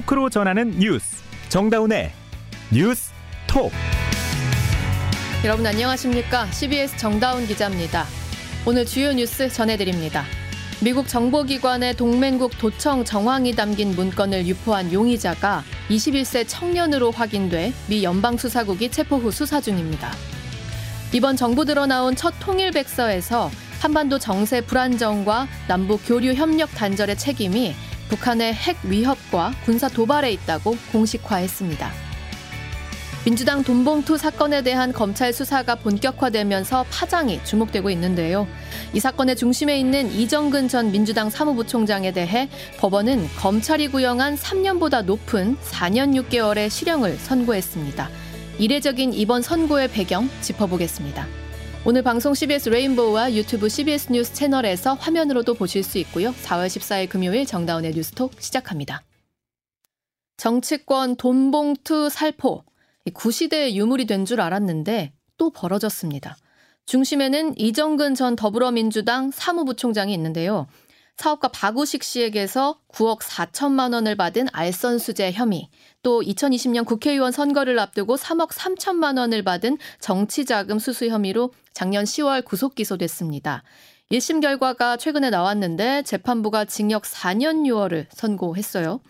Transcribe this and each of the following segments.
토크로 전하는 뉴스 정다운의 뉴스 톡 여러분 안녕하십니까? CBS 정다운 기자입니다. 오늘 주요 뉴스 전해드립니다. 미국 정보기관의 동맹국 도청 정황이 담긴 문건을 유포한 용의자가 21세 청년으로 확인돼 미 연방수사국이 체포 후 수사 중입니다. 이번 정부 들어 나온 첫 통일백서에서 한반도 정세 불안정과 남북 교류 협력 단절의 책임이 북한의 핵 위협과 군사 도발에 있다고 공식화했습니다. 민주당 돈봉투 사건에 대한 검찰 수사가 본격화되면서 파장이 주목되고 있는데요. 이 사건의 중심에 있는 이정근 전 민주당 사무부총장에 대해 법원은 검찰이 구형한 3년보다 높은 4년 6개월의 실형을 선고했습니다. 이례적인 이번 선고의 배경 짚어보겠습니다. 오늘 방송 CBS 레인보우와 유튜브 CBS 뉴스 채널에서 화면으로도 보실 수 있고요. 4월 14일 금요일 정다운의 뉴스톡 시작합니다. 정치권 돈봉투 살포 구시대의 유물이 된 줄 알았는데 또 벌어졌습니다. 중심에는 이정근 전 더불어민주당 사무부총장이 있는데요. 사업가 박우식 씨에게서 9억 4천만 원을 받은 알선수재 혐의, 또 2020년 국회의원 선거를 앞두고 3억 3천만 원을 받은 정치자금 수수 혐의로 작년 10월 구속 기소됐습니다. 1심 결과가 최근에 나왔는데 재판부가 징역 4년 6월을 선고했어요.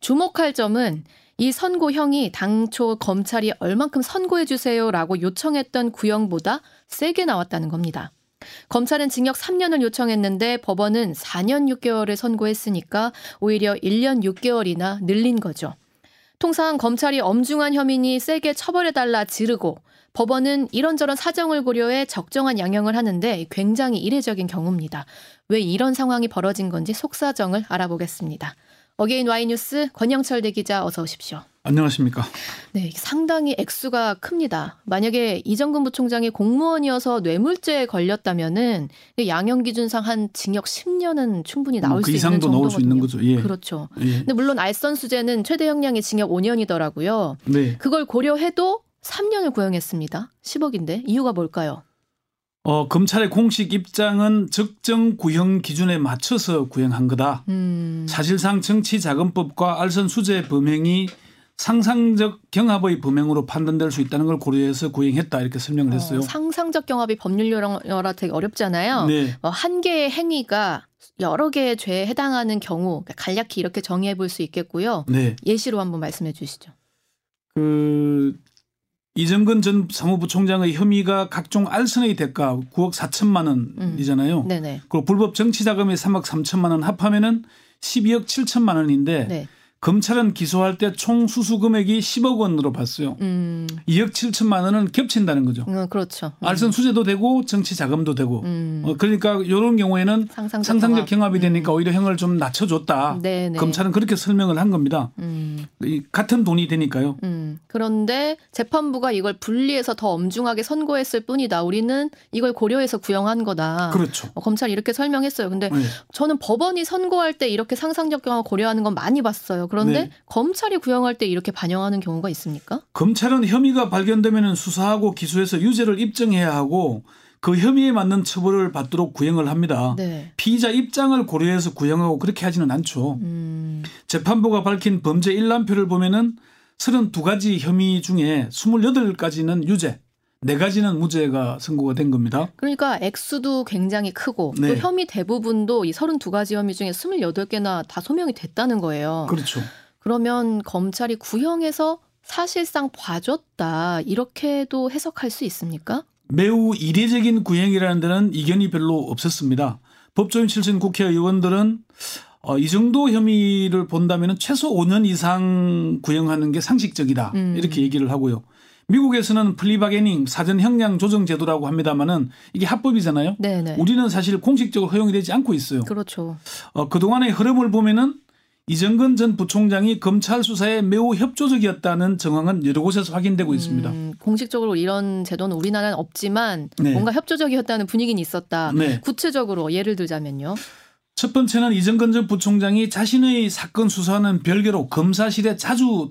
주목할 점은 이 선고형이 당초 검찰이 얼만큼 선고해 주세요라고 요청했던 구형보다 세게 나왔다는 겁니다. 검찰은 징역 3년을 요청했는데 법원은 4년 6개월을 선고했으니까 오히려 1년 6개월이나 늘린 거죠. 통상 검찰이 엄중한 혐의니 세게 처벌해달라 지르고 법원은 이런저런 사정을 고려해 적정한 양형을 하는데 굉장히 이례적인 경우입니다. 왜 이런 상황이 벌어진 건지 속사정을 알아보겠습니다. Again Why뉴스 권영철 대기자 어서 오십시오. 안녕하십니까. 네, 상당히 액수가 큽니다. 만약에 이정근 부총장이 공무원이어서 뇌물죄에 걸렸다면은 양형 기준상 한 징역 10년은 충분히 나올 음, 그 수 있는 정도 정도거든요. 수 있는 거죠. 예. 그렇죠. 예. 근데 물론 알선 수재는 최대 형량이 징역 5년이더라고요. 네. 그걸 고려해도 3년을 구형했습니다. 10억인데 이유가 뭘까요? 어, 검찰의 공식 입장은 적정 구형 기준에 맞춰서 구형한 거다. 음. 사실상 정치자금법과 알선 수재 범행이 상상적 경합의 범행으로 판단될 수 있다는 걸 고려해서 구형했다 이렇게 설명을 했어요. 어, 상상적 경합이 법률용어라 되게 어렵잖아요. 네. 어, 한 개의 행위가 여러 개의 죄에 해당하는 경우 그러니까 간략히 이렇게 정의해 볼 수 있겠고요. 네. 예시로 한번 말씀해 주시죠. 그 이정근 전 사무부총장의 혐의가 각종 알선의 대가 9억 4천만 원이잖아요. 네네. 그리고 불법 정치 자금의 3억 3천만 원 합하면은 12억 7천만 원인데 네. 검찰은 기소할 때 총 수수 금액이 10억 원으로 봤어요. 음, 2억 7천만 원은 겹친다는 거죠. 음, 그렇죠. 음. 알선 수재도 되고 정치 자금도 되고. 음. 어, 그러니까 이런 경우에는 상상적, 상상적 경합이 음. 되니까 오히려 형을 좀 낮춰줬다. 네네. 검찰은 그렇게 설명을 한 겁니다. 음, 이 같은 돈이 되니까요. 음. 그런데 재판부가 이걸 분리해서 더 엄중하게 선고했을 뿐이다. 우리는 이걸 고려해서 구형한 거다. 그렇죠. 어, 검찰이 이렇게 설명했어요. 근데 네. 저는 법원이 선고할 때 이렇게 상상적 경험 고려하는 건 많이 봤어요. 그런데 네. 검찰이 구형할 때 이렇게 반영하는 경우가 있습니까? 검찰은 혐의가 발견되면 수사하고 기소해서 유죄를 입증해야 하고 그 혐의에 맞는 처벌을 받도록 구형을 합니다. 네. 피의자 입장을 고려해서 구형하고 그렇게 하지는 않죠. 음, 재판부가 밝힌 범죄 일람표를 보면은 32가지 혐의 중에 28가지는 유죄, 4가지는 무죄가 선고가 된 겁니다. 그러니까 액수도 굉장히 크고 네. 또 혐의 대부분도 이 32가지 혐의 중에 28개나 다 소명이 됐다는 거예요. 그렇죠. 그러면 검찰이 구형해서 사실상 봐줬다 이렇게도 해석할 수 있습니까? 매우 이례적인 구형이라는 데는 이견이 별로 없었습니다. 법조인 출신 국회의원들은 어, 이 정도 혐의를 본다면 최소 5년 이상 구형하는 게 상식적이다. 음. 이렇게 얘기를 하고요. 미국에서는 플리바게닝 사전 형량 조정 제도라고 합니다만은 이게 합법이잖아요. 네네. 우리는 사실 공식적으로 허용이 되지 않고 있어요. 그렇죠. 어, 그동안의 흐름을 보면은 이정근 전 부총장이 검찰 수사에 매우 협조적이었다는 정황은 여러 곳에서 확인되고 있습니다. 음, 공식적으로 이런 제도는 우리나라는 없지만 네. 뭔가 협조적이었다는 분위기는 있었다. 네. 구체적으로 예를 들자면요. 첫 번째는 이정근 전 부총장이 자신의 사건 수사는 별개로 검사실에 자주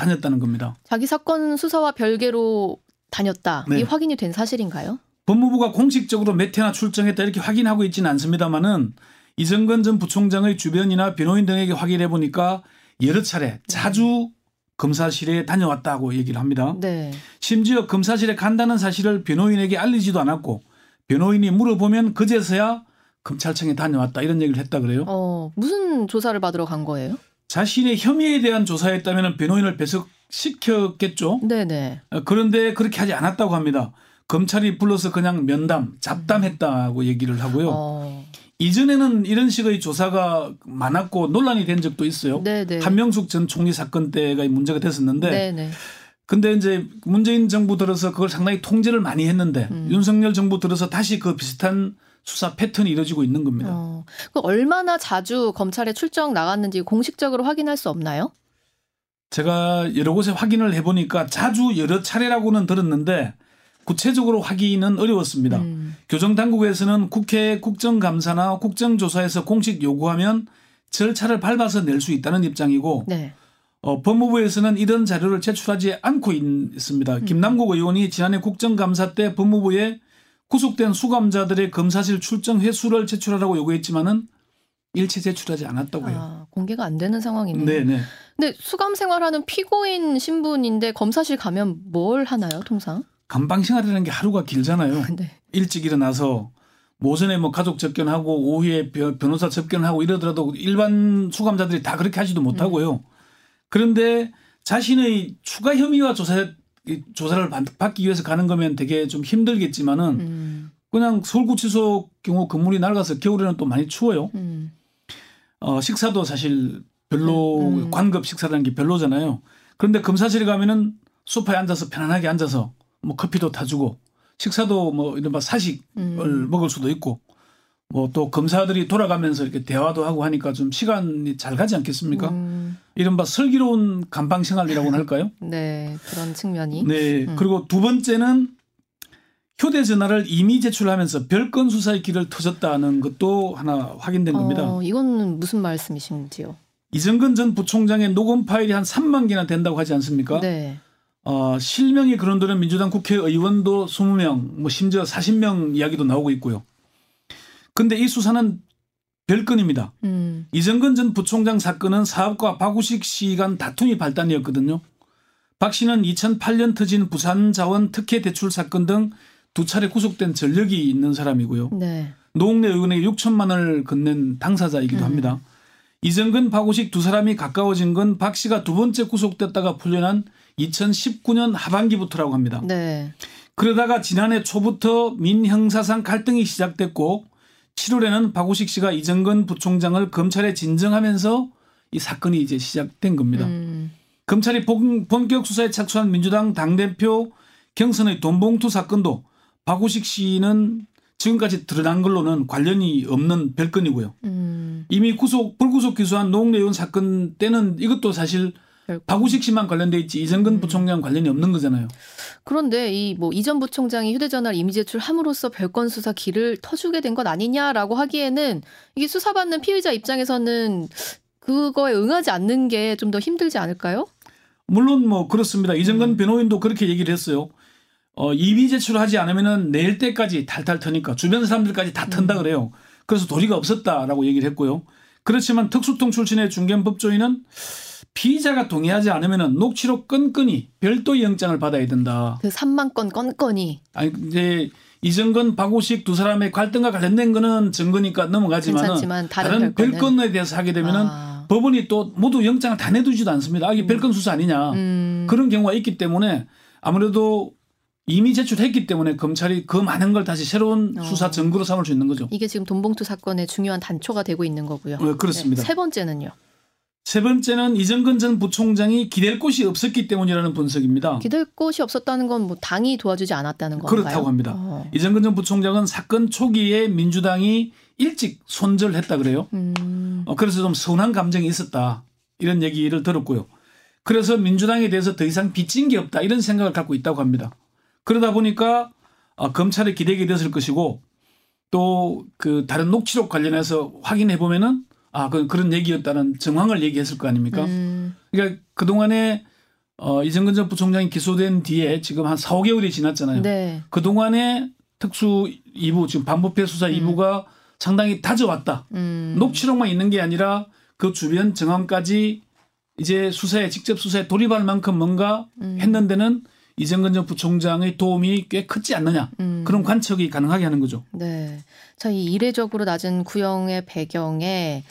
다녔다는 겁니다. 자기 사건 수사와 별개로 다녔다. 네. 이 확인이 된 사실인가요? 법무부가 공식적으로 몇 회나 출정했다 이렇게 확인하고 있지는 않습니다만은 이정근 전 부총장의 주변이나 변호인 등에게 확인해 보니까 여러 차례 자주 검사실에 다녀왔다고 얘기를 합니다. 네. 심지어 검사실에 간다는 사실을 변호인에게 알리지도 않았고 변호인이 물어보면 그제서야 검찰청에 다녀왔다 이런 얘기를 했다 그래요. 어, 무슨 조사를 받으러 간 거예요? 자신의 혐의에 대한 조사였다면 변호인을 배석시켰겠죠. 네네. 어, 그런데 그렇게 하지 않았다고 합니다. 검찰이 불러서 그냥 면담, 잡담했다고 얘기를 하고요. 어, 이전에는 이런 식의 조사가 많았고 논란이 된 적도 있어요. 네네. 한명숙 전 총리 사건 때가 문제가 됐었는데 네네. 근데 이제 문재인 정부 들어서 그걸 상당히 통제를 많이 했는데 음. 윤석열 정부 들어서 다시 그 비슷한 수사 패턴이 이루어지고 있는 겁니다. 어, 그 얼마나 자주 검찰에 출정 나갔는지 공식적으로 확인할 수 없나요? 제가 여러 곳에 확인을 해보니까 자주 여러 차례라고는 들었는데 구체적으로 확인은 어려웠습니다. 음, 교정 당국에서는 국회 국정감사나 국정조사에서 공식 요구하면 절차를 밟아서 낼 수 있다는 입장이고 네. 어, 법무부에서는 이런 자료를 제출하지 않고 있- 있습니다. 음. 김남국 의원이 지난해 국정감사 때 법무부에 구속된 수감자들의 검사실 출정 회수를 제출하라고 요구했지만은 일체 제출하지 않았다고 해요. 아, 공개가 안 되는 상황이네요. 네네. 근데 수감 생활하는 피고인 신분인데 검사실 가면 뭘 하나요, 통상? 감방 생활이라는 게 하루가 길잖아요. 네. 일찍 일어나서 뭐 오전에 뭐 가족 접견하고 오후에 변- 변호사 접견하고 이러더라도 일반 수감자들이 다 그렇게 하지도 못하고요. 그런데 자신의 추가 혐의와 조사 이 조사를 받- 받기 위해서 가는 거면 되게 좀 힘들겠지만은 음, 그냥 서울구치소 경우 건물이 낡아서 겨울에는 또 많이 추워요. 음, 어, 식사도 사실 별로 음. 관급 식사라는 게 별로잖아요. 그런데 검사실에 가면은 소파에 앉아서 편안하게 앉아서 뭐 커피도 타주고 식사도 뭐 이른바 사식을 음. 먹을 수도 있고 뭐 또 검사들이 돌아가면서 이렇게 대화도 하고 하니까 좀 시간이 잘 가지 않겠습니까? 음, 이른바 슬기로운 감방 생활이라고는 할까요? 네, 그런 측면이. 네. 음. 그리고 두 번째는 휴대전화를 이미 제출하면서 별건 수사의 길을 터졌다는 것도 하나 확인된 겁니다. 어, 이건 무슨 말씀이신지요? 이정근 전 부총장의 녹음 파일이 한 3만 개나 된다고 하지 않습니까? 네. 어, 실명이 그런도는 민주당 국회의원도 20명, 뭐 심지어 40명 이야기도 나오고 있고요. 근데 이 수사는 별건입니다. 음, 이정근 전 부총장 사건은 사업가 박우식 씨 간 다툼이 발단이었거든요. 박 씨는 2008년 터진 부산 자원 특혜 대출 사건 등 두 차례 구속된 전력이 있는 사람이고요. 네. 노웅래 의원에게 6천만 원을 건넨 당사자이기도 음. 합니다. 이정근, 박우식 두 사람이 가까워진 건 박 씨가 두 번째 구속됐다가 풀려난 2019년 하반기부터라고 합니다. 네. 그러다가 지난해 초부터 민형사상 갈등이 시작됐고 7월에는 박우식 씨가 이정근 부총장을 검찰에 진정하면서 이 사건이 이제 시작된 겁니다. 음, 검찰이 본- 본격 수사에 착수한 민주당 당대표 경선의 돈봉투 사건도 박우식 씨는 지금까지 드러난 걸로는 관련이 없는 별건이고요. 음, 이미 구속 불구속 기소한 노웅래 의원 사건 때는 이것도 사실 별거. 박우식 씨만 관련돼 있지 이정근 음. 부총장 관련이 없는 거잖아요. 그런데 이 뭐 이전 부총장이 휴대전화를 이미 제출함으로써 별건 수사 길을 터주게 된 것 아니냐라고 하기에는 이게 수사받는 피의자 입장에서는 그거에 응하지 않는 게 좀 더 힘들지 않을까요? 물론 뭐 그렇습니다. 이정근 음. 변호인도 그렇게 얘기를 했어요. 어, 이비 제출하지 않으면은 내일 때까지 탈탈 터니까 주변 사람들까지 다 턴다 음. 그래요. 그래서 도리가 없었다라고 얘기를 했고요. 그렇지만 특수통 출신의 중견 법조인은 피의자가 동의하지 않으면은 녹취록 건건이 별도의 영장을 받아야 된다. 그 3만 건 건건이 아니 이제 이정근 박우식 두 사람의 갈등과 관련된 거는 증거니까 넘어가지만은 괜찮지만 다른, 다른 별건에 대해서 하게 되면은 아, 법원이 또 모두 영장을 다 내두지도 않습니다. 아, 이게 별건 수사 아니냐. 음, 그런 경우가 있기 때문에 아무래도 이미 제출했기 때문에 검찰이 그 많은 걸 다시 새로운 어. 수사 증거로 삼을 수 있는 거죠. 이게 지금 돈봉투 사건의 중요한 단초가 되고 있는 거고요. 네, 그렇습니다. 네, 세 번째는요. 세 번째는 이정근 전 부총장이 기댈 곳이 없었기 때문이라는 분석입니다. 기댈 곳이 없었다는 건 뭐 당이 도와주지 않았다는 건가요? 그렇다고 합니다. 어. 이정근 전 부총장은 사건 초기에 민주당이 일찍 손절했다 그래요. 음, 어, 그래서 좀 서운한 감정이 있었다. 이런 얘기를 들었고요. 그래서 민주당에 대해서 더 이상 빚진 게 없다. 이런 생각을 갖고 있다고 합니다. 그러다 보니까 어, 검찰에 기대게 됐을 것이고 또 그 다른 녹취록 관련해서 확인해 보면은 아, 그, 그런 얘기였다는 정황을 얘기했을 거 아닙니까? 음, 그러니까 그동안에 어, 이정근 전 부총장이 기소된 뒤에 지금 한 4, 5개월이 지났잖아요. 네. 그동안에 특수 2부, 지금 반부패 수사 음. 2부가 상당히 다져왔다. 음, 녹취록만 있는 게 아니라 그 주변 정황까지 이제 수사에 직접 수사에 돌입할 만큼 뭔가 음. 했는데는 이정근 전 부총장의 도움이 꽤 컸지 않느냐 음. 그런 관측이 가능하게 하는 거죠. 네. 자, 이 이례적으로 낮은 구형의 배경에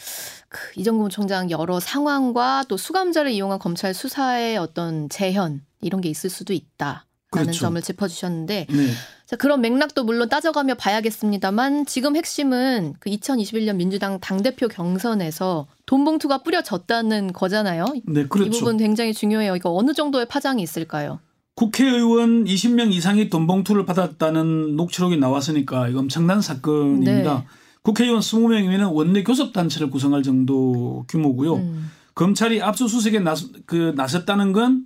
그 이정근 총장 여러 상황과 또 수감자를 이용한 검찰 수사의 어떤 재현 이런 게 있을 수도 있다 라는 그렇죠. 점을 짚어주셨는데 네. 자, 그런 맥락도 물론 따져가며 봐야겠습니다만 지금 핵심은 그 2021년 민주당 당대표 경선에서 돈 봉투가 뿌려졌다는 거잖아요. 네, 이 그렇죠. 부분 굉장히 중요해요. 이거 어느 정도의 파장이 있을까요? 국회의원 20명 이상이 돈 봉투를 받았다는 녹취록이 나왔으니까 이거 엄청난 사건입니다. 네. 국회의원 20명이면 원내 교섭단체를 구성할 정도 규모고요. 음. 검찰이 압수수색에 나서, 그 나섰다는 건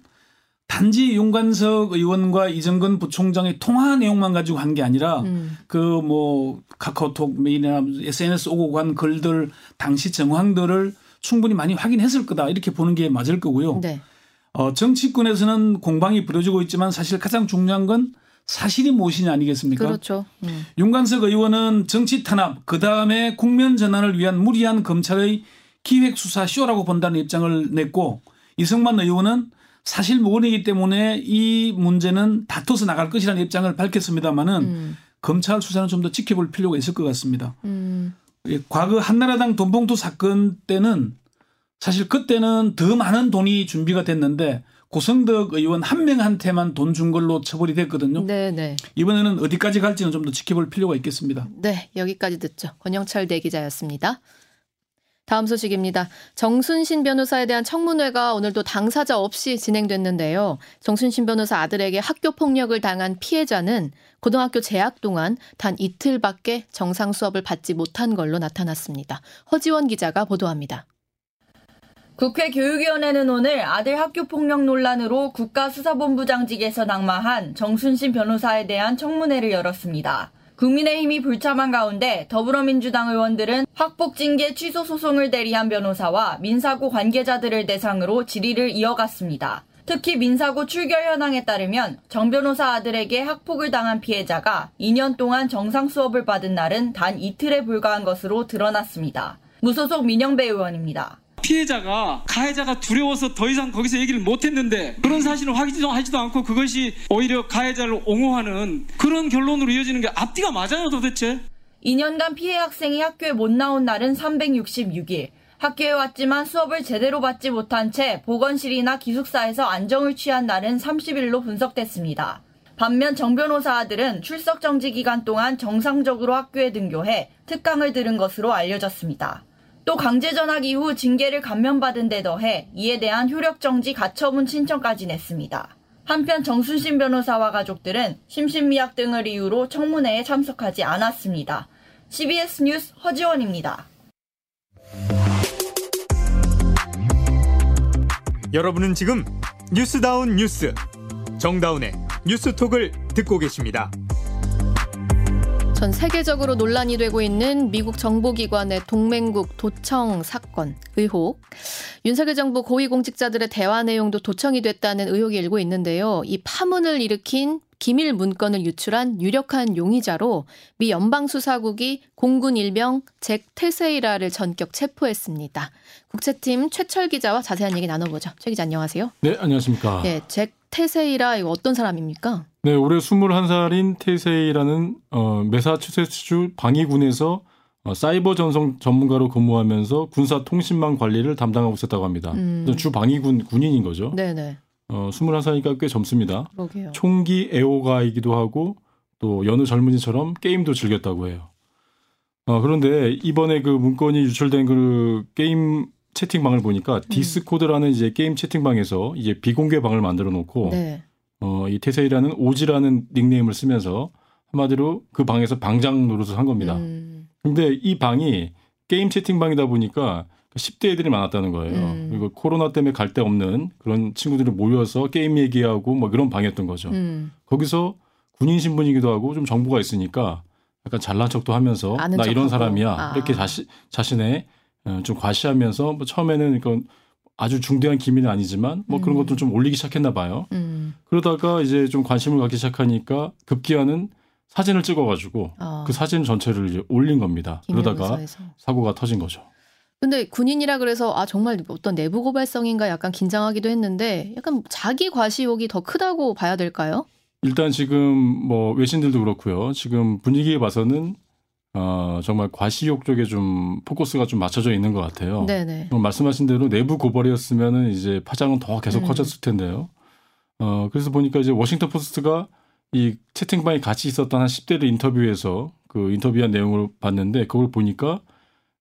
단지 윤관석 의원과 이정근 부총장의 통화 내용만 가지고 한 게 아니라 음. 그뭐 카카오톡 메일이나 SNS 오고 간 글들 당시 정황들을 충분히 많이 확인했을 거다 이렇게 보는 게 맞을 거고요. 네. 어, 정치권에서는 공방이 벌어지고 있지만 사실 가장 중요한 건 사실이 무엇이냐 아니겠습니까? 그렇죠. 음. 윤관석 의원은 정치 탄압, 그 다음에 국면 전환을 위한 무리한 검찰의 기획 수사 쇼라고 본다는 입장을 냈고 이승만 의원은 사실 무근이기 때문에 이 문제는 다퉈서 나갈 것이라는 입장을 밝혔습니다만은 음. 검찰 수사는 좀 더 지켜볼 필요가 있을 것 같습니다. 음. 예, 과거 한나라당 돈봉투 사건 때는 사실 그때는 더 많은 돈이 준비가 됐는데 고성덕 의원 한 명한테만 돈 준 걸로 처벌이 됐거든요. 네, 네. 이번에는 어디까지 갈지는 좀 더 지켜볼 필요가 있겠습니다. 네, 여기까지 듣죠. 권영철 대기자였습니다. 다음 소식입니다. 정순신 변호사에 대한 청문회가 오늘도 당사자 없이 진행됐는데요. 정순신 변호사 아들에게 학교 폭력을 당한 피해자는 고등학교 재학 동안 단 이틀밖에 정상 수업을 받지 못한 걸로 나타났습니다. 허지원 기자가 보도합니다. 국회 교육위원회는 오늘 아들 학교 폭력 논란으로 국가수사본부장직에서 낙마한 정순신 변호사에 대한 청문회를 열었습니다. 국민의힘이 불참한 가운데 더불어민주당 의원들은 학폭징계 취소 소송을 대리한 변호사와 민사고 관계자들을 대상으로 질의를 이어갔습니다. 특히 민사고 출결 현황에 따르면 정 변호사 아들에게 학폭을 당한 피해자가 2년 동안 정상 수업을 받은 날은 단 이틀에 불과한 것으로 드러났습니다. 무소속 민영배 의원입니다. 피해자가 가해자가 두려워서 더 이상 거기서 얘기를 못했는데 그런 사실을 확인하지도 하지도 않고 그것이 오히려 가해자를 옹호하는 그런 결론으로 이어지는 게 앞뒤가 맞아요 도대체 2년간 피해 학생이 학교에 못 나온 날은 366일. 학교에 왔지만 수업을 제대로 받지 못한 채 보건실이나 기숙사에서 안정을 취한 날은 30일로 분석됐습니다. 반면 정 변호사 아들은 출석 정지 기간 동안 정상적으로 학교에 등교해 특강을 들은 것으로 알려졌습니다. 또 강제 전학 이후 징계를 감면받은 데 더해 이에 대한 효력 정지 가처분 신청까지 냈습니다. 한편 정순신 변호사와 가족들은 심신미약 등을 이유로 청문회에 참석하지 않았습니다. CBS 뉴스 허지원입니다. 여러분은 지금 뉴스다운 뉴스 정다운의 뉴스톡을 듣고 계십니다. 전 세계적으로 논란이 되고 있는 미국 정보기관의 동맹국 도청 사건 의혹. 윤석열 정부 고위공직자들의 대화 내용도 도청이 됐다는 의혹이 일고 있는데요. 이 파문을 일으킨 기밀 문건을 유출한 유력한 용의자로 미 연방수사국이 공군 일병 잭 테세이라를 전격 체포했습니다. 국채팀 최철 기자와 자세한 얘기 나눠보죠. 최 기자 안녕하세요. 네, 안녕하십니까. 네, 잭 테세이라 이거 어떤 사람입니까? 네, 올해 21살인 테세이라는 어, 매사추세츠주 방위군에서 어, 사이버 전송 전문가로 근무하면서 군사 통신망 관리를 담당하고 있었다고 합니다. 음. 주 방위군 군인인 거죠. 네네. 어, 21살이니까 꽤 젊습니다. 그러게요. 총기 애호가이기도 하고 또 여느 젊은이처럼 게임도 즐겼다고 해요. 어, 그런데 이번에 그 문건이 유출된 그 게임 채팅방을 보니까 Discord라는 이제 게임 채팅방에서 이제 비공개 방을 만들어 놓고 네. 어, 이 테세이라는 OG라는 닉네임을 쓰면서 한마디로 그 방에서 방장 노릇을 한 겁니다. 음, 근데 이 방이 게임 채팅방이다 보니까 10대 애들이 많았다는 거예요. 음. 그리고 코로나 때문에 갈 데 없는 그런 친구들이 모여서 게임 얘기하고 뭐 그런 방이었던 거죠. 음. 거기서 군인 신분이기도 하고 좀 정보가 있으니까 약간 잘난 척도 하면서 나 이런. 사람이야 아. 이렇게 자신 자신의 어, 좀 과시하면서 뭐 처음에는 이건 아주 중대한 기밀은 아니지만 뭐 그런 음. 것도 좀 올리기 시작했나 봐요. 음. 그러다가 이제 좀 관심을 갖기 시작하니까 급기야는 사진을 찍어가지고 어. 그 사진 전체를 이제 올린 겁니다. 그러다가 기밀문서에서. 사고가 터진 거죠. 근데 군인이라 그래서 아 정말 어떤 내부 고발성인가 약간 긴장하기도 했는데 약간 자기 과시욕이 더 크다고 봐야 될까요? 일단 지금 뭐 외신들도 그렇고요. 지금 분위기에 봐서는 어, 정말 과시욕 쪽에 좀 포커스가 좀 맞춰져 있는 것 같아요. 네네. 어, 말씀하신 대로 내부 고발이었으면은 이제 파장은 더 계속 음. 커졌을 텐데요. 어, 그래서 보니까 이제 워싱턴 포스트가 이 채팅방에 같이 있었던 한 10대를 인터뷰해서 그 인터뷰한 내용을 봤는데 그걸 보니까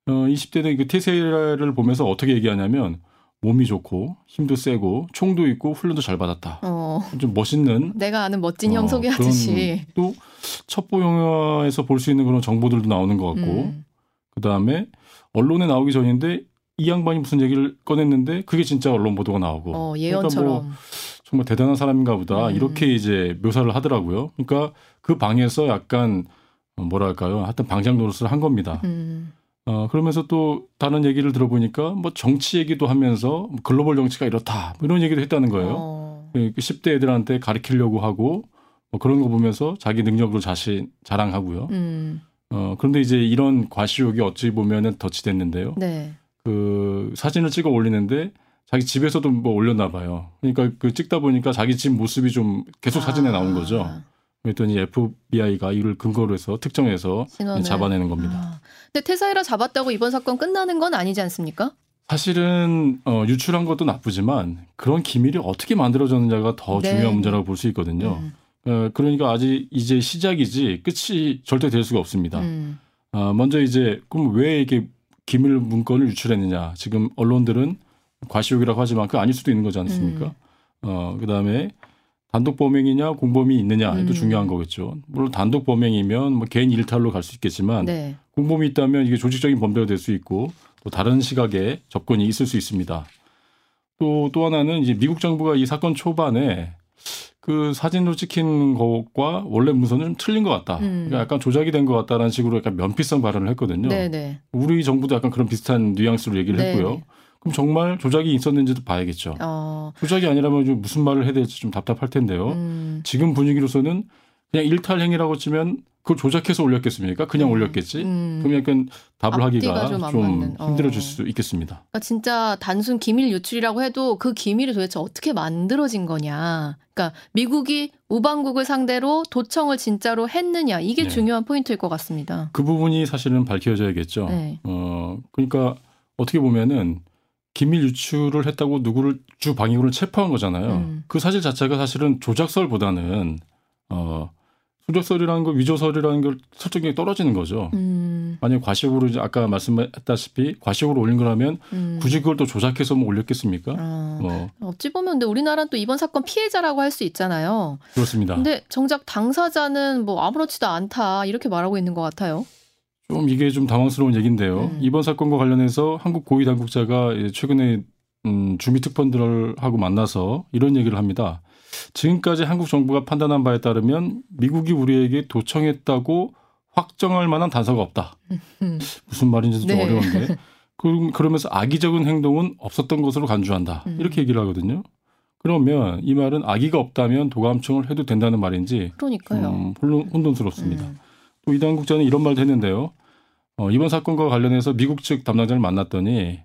어, 이 10대는 그 태세를 보면서 어떻게 얘기하냐면 몸이 좋고 힘도 세고 총도 있고 훈련도 잘 받았다. 어, 좀 멋있는 내가 아는 멋진 형 어, 소개하듯이. 또 첩보 영화에서 볼 수 있는 그런 정보들도 나오는 것 같고 음. 그 다음에 언론에 나오기 전인데 이 양반이 무슨 얘기를 꺼냈는데 그게 진짜 언론 보도가 나오고 어, 그러니까 예언처럼. 뭐 정말 대단한 사람인가 보다 음. 이렇게 이제 묘사를 하더라고요. 그러니까 그 방에서 약간 어, 뭐랄까요, 하여튼 방장 노릇을 한 겁니다. 음. 어, 그러면서 또 다른 얘기를 들어보니까 뭐 정치 얘기도 하면서 뭐 글로벌 정치가 이렇다 뭐 이런 얘기도 했다는 거예요. 어. 그 10대 애들한테 가르치려고 하고 뭐 그런 거 보면서 자기 능력으로 자신 자랑하고요. 음. 어, 그런데 이제 이런 과시욕이 어찌 보면은 덧치됐는데요. 네. 그 사진을 찍어 올리는데 자기 집에서도 뭐 올렸나 봐요. 그러니까 그 찍다 보니까 자기 집 모습이 좀 계속 사진에 나온 거죠. 아, 그랬더니 FBI가 이를 근거로 해서 특정해서 신원을. 잡아내는 겁니다. 아. 근데 테사이라 잡았다고 이번 사건 끝나는 건 아니지 않습니까? 사실은 어, 유출한 것도 나쁘지만 그런 기밀이 어떻게 만들어졌느냐가 더 네. 중요한 문제라고 볼 수 있거든요. 음. 어, 그러니까 아직 이제 시작이지 끝이 절대 될 수가 없습니다. 음. 아, 먼저 이제 그럼 왜 이게 기밀 문건을 유출했느냐? 지금 언론들은 과시욕이라고 하지만 그 아닐 수도 있는 거지 않습니까? 음. 어, 그다음에 단독 범행이냐 공범이 있느냐 이도 음. 중요한 거겠죠. 물론 단독 범행이면 뭐 개인 일탈로 갈 수 있겠지만 네. 공범이 있다면 이게 조직적인 범죄가 될 수 있고 또 다른 시각에 접근이 있을 수 있습니다. 또또 하나는 이제 미국 정부가 이 사건 초반에 그 사진으로 찍힌 것과 원래 문서는 좀 틀린 것 같다. 음. 그러니까 약간 조작이 된 것 같다라는 식으로 약간 면피성 발언을 했거든요. 네네. 우리 정부도 약간 그런 비슷한 뉘앙스로 얘기를 네네. 했고요. 그럼 정말 조작이 있었는지도 봐야겠죠. 어. 조작이 아니라면 좀 무슨 말을 해야 될지 좀 답답할 텐데요. 음. 지금 분위기로서는 그냥 일탈 행위라고 치면 그걸 조작해서 올렸겠습니까? 그냥 음. 올렸겠지. 음. 그럼 약간 답을 하기가 좀 좀. 어. 힘들어질 수 있겠습니다. 그러니까 진짜 단순 기밀 유출이라고 해도 그 기밀이 도대체 어떻게 만들어진 거냐. 그러니까 미국이 우방국을 상대로 도청을 진짜로 했느냐 이게 네. 중요한 포인트일 것 같습니다. 그 부분이 사실은 밝혀져야겠죠. 네. 어, 그러니까 어떻게 보면은 기밀 유출을 했다고 누구를 주 방위군을 체포한 거잖아요. 음. 그 사실 자체가 사실은 조작설보다는 어, 조작설이라는 거 위조설이라는 걸 설정력이 떨어지는 거죠. 음, 만약 과시욕으로 이제 아까 말씀했다시피 과시욕으로 올린 거라면 음. 굳이 그걸 또 조작해서 뭐 올렸겠습니까? 어, 뭐 어찌 보면 근데 우리나라는 또 이번 사건 피해자라고 할 수 있잖아요. 그렇습니다. 근데 정작 당사자는 뭐 아무렇지도 않다 이렇게 말하고 있는 것 같아요. 좀 이게 좀 당황스러운 얘기인데요. 음. 이번 사건과 관련해서 한국 고위 당국자가 최근에 음, 주미 특파원들하고 만나서 이런 얘기를 합니다. 지금까지 한국 정부가 판단한 바에 따르면 미국이 우리에게 도청했다고 확정할 만한 단서가 없다. 음. 무슨 말인지 좀 네. 어려운데. 그- 그러면서 악의적인 행동은 없었던 것으로 간주한다. 음. 이렇게 얘기를 하거든요. 그러면 이 말은 악의가 없다면 도감청을 해도 된다는 말인지 그러니까요. 음, 혼돈- 혼돈스럽습니다. 음. 또이 당국자는 이런 말도 했는데요. 어, 이번 사건과 관련해서 미국 측 담당자를 만났더니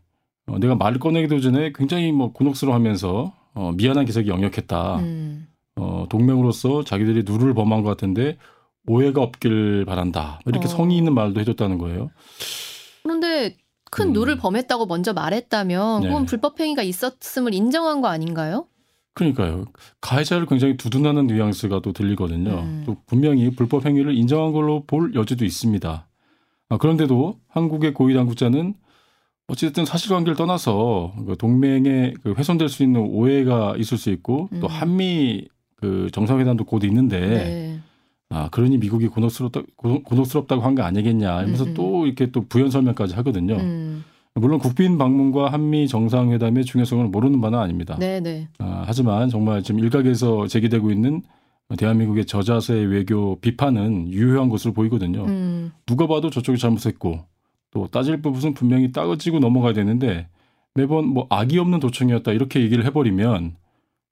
어, 내가 말을 꺼내기도 전에 굉장히 뭐 곤혹스러워하면서 어, 미안한 기색이 역력했다. 음. 어, 동맹으로서 자기들이 누를 범한 것 같은데 오해가 없길 바란다. 이렇게 어. 성의 있는 말도 해줬다는 거예요. 그런데 큰 음. 누를 범했다고 먼저 말했다면 네. 그건 불법 행위가 있었음을 인정한 거 아닌가요? 그러니까요. 가해자를 굉장히 두둔하는 뉘앙스가 또 들리거든요. 음. 또 분명히 불법 행위를 인정한 걸로 볼 여지도 있습니다. 아, 그런데도 한국의 고위 당국자는 어찌됐든 사실관계를 떠나서 그 동맹에 그 훼손될 수 있는 오해가 있을 수 있고 또 음. 한미 그 정상회담도 곧 있는데 네. 아 그러니 미국이 곤혹스럽다 곤- 곤혹스럽다고 한 거 아니겠냐 이러면서 음, 음. 또 이렇게 또 부연 설명까지 하거든요. 음. 물론 국빈 방문과 한미 정상회담의 중요성을 모르는 바는 아닙니다. 네네. 아, 하지만 정말 지금 일각에서 제기되고 있는 대한민국의 저자세 외교 비판은 유효한 것으로 보이거든요. 음. 누가 봐도 저쪽이 잘못했고 또 따질 부분은 분명히 따지고 넘어가야 되는데 매번 뭐 악의 없는 도청이었다 이렇게 얘기를 해버리면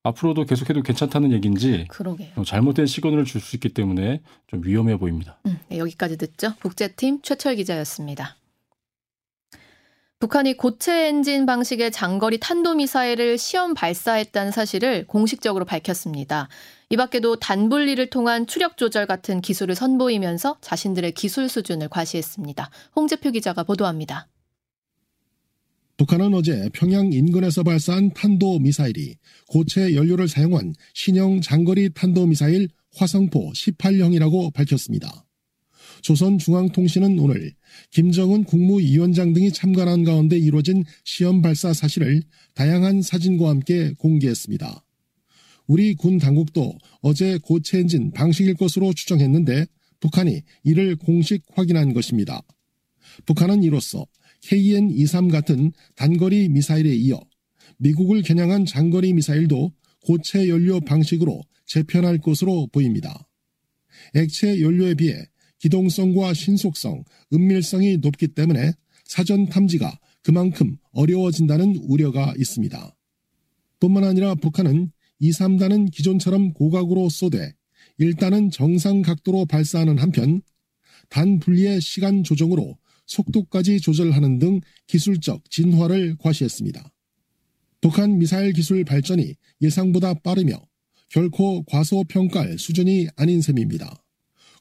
앞으로도 계속해도 괜찮다는 얘기인지 그러게요. 어, 잘못된 시그널을 줄 수 있기 때문에 좀 위험해 보입니다. 음, 네, 여기까지 듣죠. 국제팀 최철 기자였습니다. 북한이 고체 엔진 방식의 장거리 탄도미사일을 시험 발사했다는 사실을 공식적으로 밝혔습니다. 이 밖에도 단분리를 통한 추력 조절 같은 기술을 선보이면서 자신들의 기술 수준을 과시했습니다. 홍재표 기자가 보도합니다. 북한은 어제 평양 인근에서 발사한 탄도 미사일이 고체 연료를 사용한 신형 장거리 탄도 미사일 화성포 18형이라고 밝혔습니다. 조선중앙통신은 오늘 김정은 국무위원장 등이 참관한 가운데 이루어진 시험 발사 사실을 다양한 사진과 함께 공개했습니다. 우리 군 당국도 어제 고체 엔진 방식일 것으로 추정했는데 북한이 이를 공식 확인한 것입니다. 북한은 이로써 KN-23 같은 단거리 미사일에 이어 미국을 겨냥한 장거리 미사일도 고체 연료 방식으로 재편할 것으로 보입니다. 액체 연료에 비해 기동성과 신속성, 은밀성이 높기 때문에 사전 탐지가 그만큼 어려워진다는 우려가 있습니다. 뿐만 아니라 북한은 2, 3단은 기존처럼 고각으로 쏘되 1단은 정상 각도로 발사하는 한편 단 분리의 시간 조정으로 속도까지 조절하는 등 기술적 진화를 과시했습니다. 북한 미사일 기술 발전이 예상보다 빠르며 결코 과소평가할 수준이 아닌 셈입니다.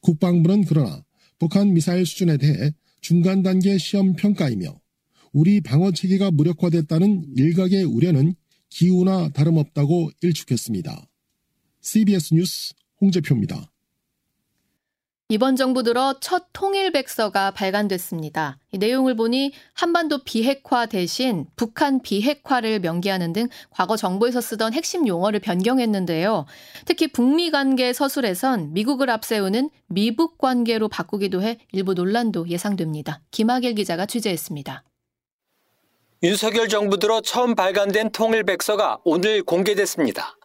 국방부는 그러나 북한 미사일 수준에 대해 중간 단계 시험 평가이며 우리 방어 체계가 무력화됐다는 일각의 우려는 기우나 다름없다고 일축했습니다. CBS 뉴스 홍재표입니다. 이번 정부 들어 첫 통일백서가 발간됐습니다. 이 내용을 보니 한반도 비핵화 대신 북한 비핵화를 명기하는 등 과거 정부에서 쓰던 핵심 용어를 변경했는데요. 특히 북미 관계 서술에선 미국을 앞세우는 미북 관계로 바꾸기도 해 일부 논란도 예상됩니다. 김학일 기자가 취재했습니다. 윤석열 정부 들어 처음 발간된 통일백서가 오늘 공개됐습니다.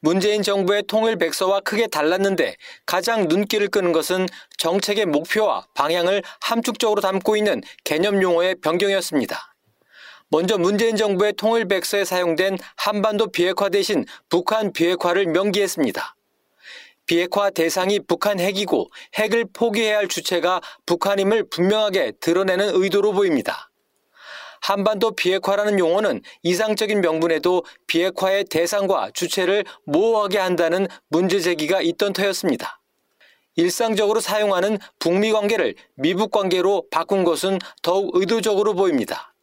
문재인 정부의 통일 백서와 크게 달랐는데 가장 눈길을 끄는 것은 정책의 목표와 방향을 함축적으로 담고 있는 개념 용어의 변경이었습니다. 먼저 문재인 정부의 통일 백서에 사용된 한반도 비핵화 대신 북한 비핵화를 명기했습니다. 비핵화 대상이 북한 핵이고 핵을 포기해야 할 주체가 북한임을 분명하게 드러내는 의도로 보입니다. 한반도 비핵화라는 용어는 이상적인 명분에도 비핵화의 대상과 주체를 모호하게 한다는 문제 제기가 있던 터였습니다. 일상적으로 사용하는 북미 관계를 미북 관계로 바꾼 것은 더욱 의도적으로 보입니다.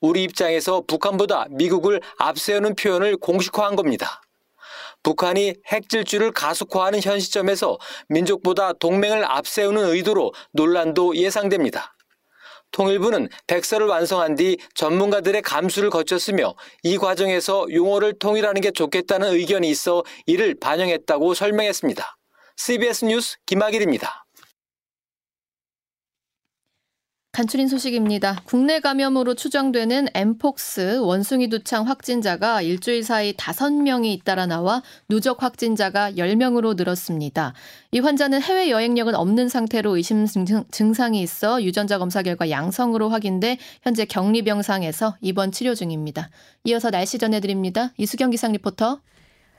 우리 입장에서 북한보다 미국을 앞세우는 표현을 공식화한 겁니다. 북한이 핵질주를 가속화하는 현 시점에서 민족보다 동맹을 앞세우는 의도로 논란도 예상됩니다. 통일부는 백서를 완성한 뒤 전문가들의 감수를 거쳤으며 이 과정에서 용어를 통일하는 게 좋겠다는 의견이 있어 이를 반영했다고 설명했습니다. CBS 뉴스 김학일입니다. 간추린 소식입니다. 국내 감염으로 추정되는 엠폭스 원숭이 두창 확진자가 일주일 사이 5명이 잇따라 나와 누적 확진자가 10명으로 늘었습니다. 이 환자는 해외 여행력은 없는 상태로 의심 증상이 있어 유전자 검사 결과 양성으로 확인돼 현재 격리 병상에서 입원 치료 중입니다. 이어서 날씨 전해드립니다. 이수경 기상 리포터.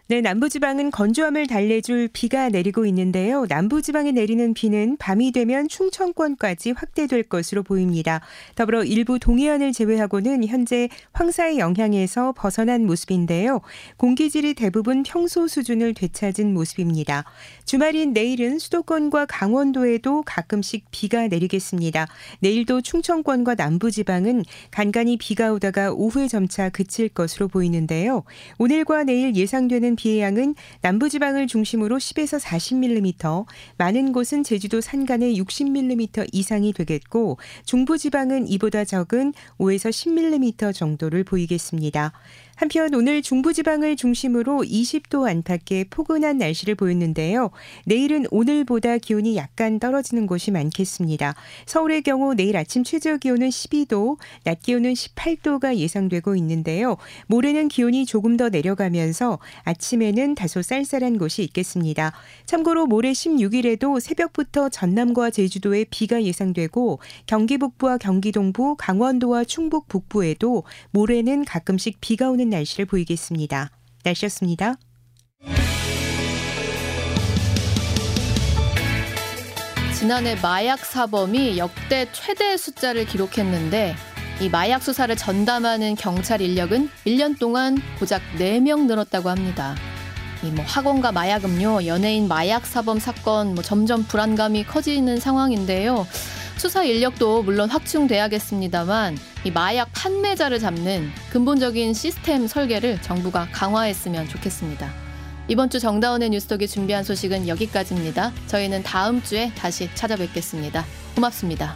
네, 남부지방은 건조함을 달래줄 비가 내리고 있는데요. 남부지방에 내리는 비는 밤이 되면 충청권까지 확대될 것으로 보입니다. 더불어 일부 동해안을 제외하고는 현재 황사의 영향에서 벗어난 모습인데요. 공기질이 대부분 평소 수준을 되찾은 모습입니다. 주말인 내일은 수도권과 강원도에도 가끔씩 비가 내리겠습니다. 내일도 충청권과 남부지방은 간간히 비가 오다가 오후에 점차 그칠 것으로 보이는데요. 오늘과 내일 예상되는 비의 양은 남부지방을 중심으로 10에서 40mm, 많은 곳은 제주도 산간에 60mm 이상이 되겠고 중부지방은 이보다 적은 5에서 10mm 정도를 보이겠습니다. 한편 오늘 중부지방을 중심으로 20도 안팎의 포근한 날씨를 보였는데요. 내일은 오늘보다 기온이 약간 떨어지는 곳이 많겠습니다. 서울의 경우 내일 아침 최저 기온은 12도, 낮 기온은 18도가 예상되고 있는데요. 모레는 기온이 조금 더 내려가면서 아침에는 다소 쌀쌀한 곳이 있겠습니다. 참고로 모레 16일에도 새벽부터 전남과 제주도에 비가 예상되고 경기 북부와 경기 동부, 강원도와 충북 북부에도 모레는 가끔씩 비가 오는 날씨를 보이겠습니다. 날씨였습니다. 지난해 마약 사범이 역대 최대 숫자를 기록했는데 이 마약 수사를 전담하는 경찰 인력은 1년 동안 고작 4명 늘었다고 합니다. 이 뭐 학원과 마약 음료, 연예인 마약 사범 사건 뭐 점점 불안감이 커지는 상황인데요. 수사 인력도 물론 확충돼야겠습니다만 이 마약 판매자를 잡는 근본적인 시스템 설계를 정부가 강화했으면 좋겠습니다. 이번 주 정다운의 뉴스톡이 준비한 소식은 여기까지입니다. 저희는 다음 주에 다시 찾아뵙겠습니다. 고맙습니다.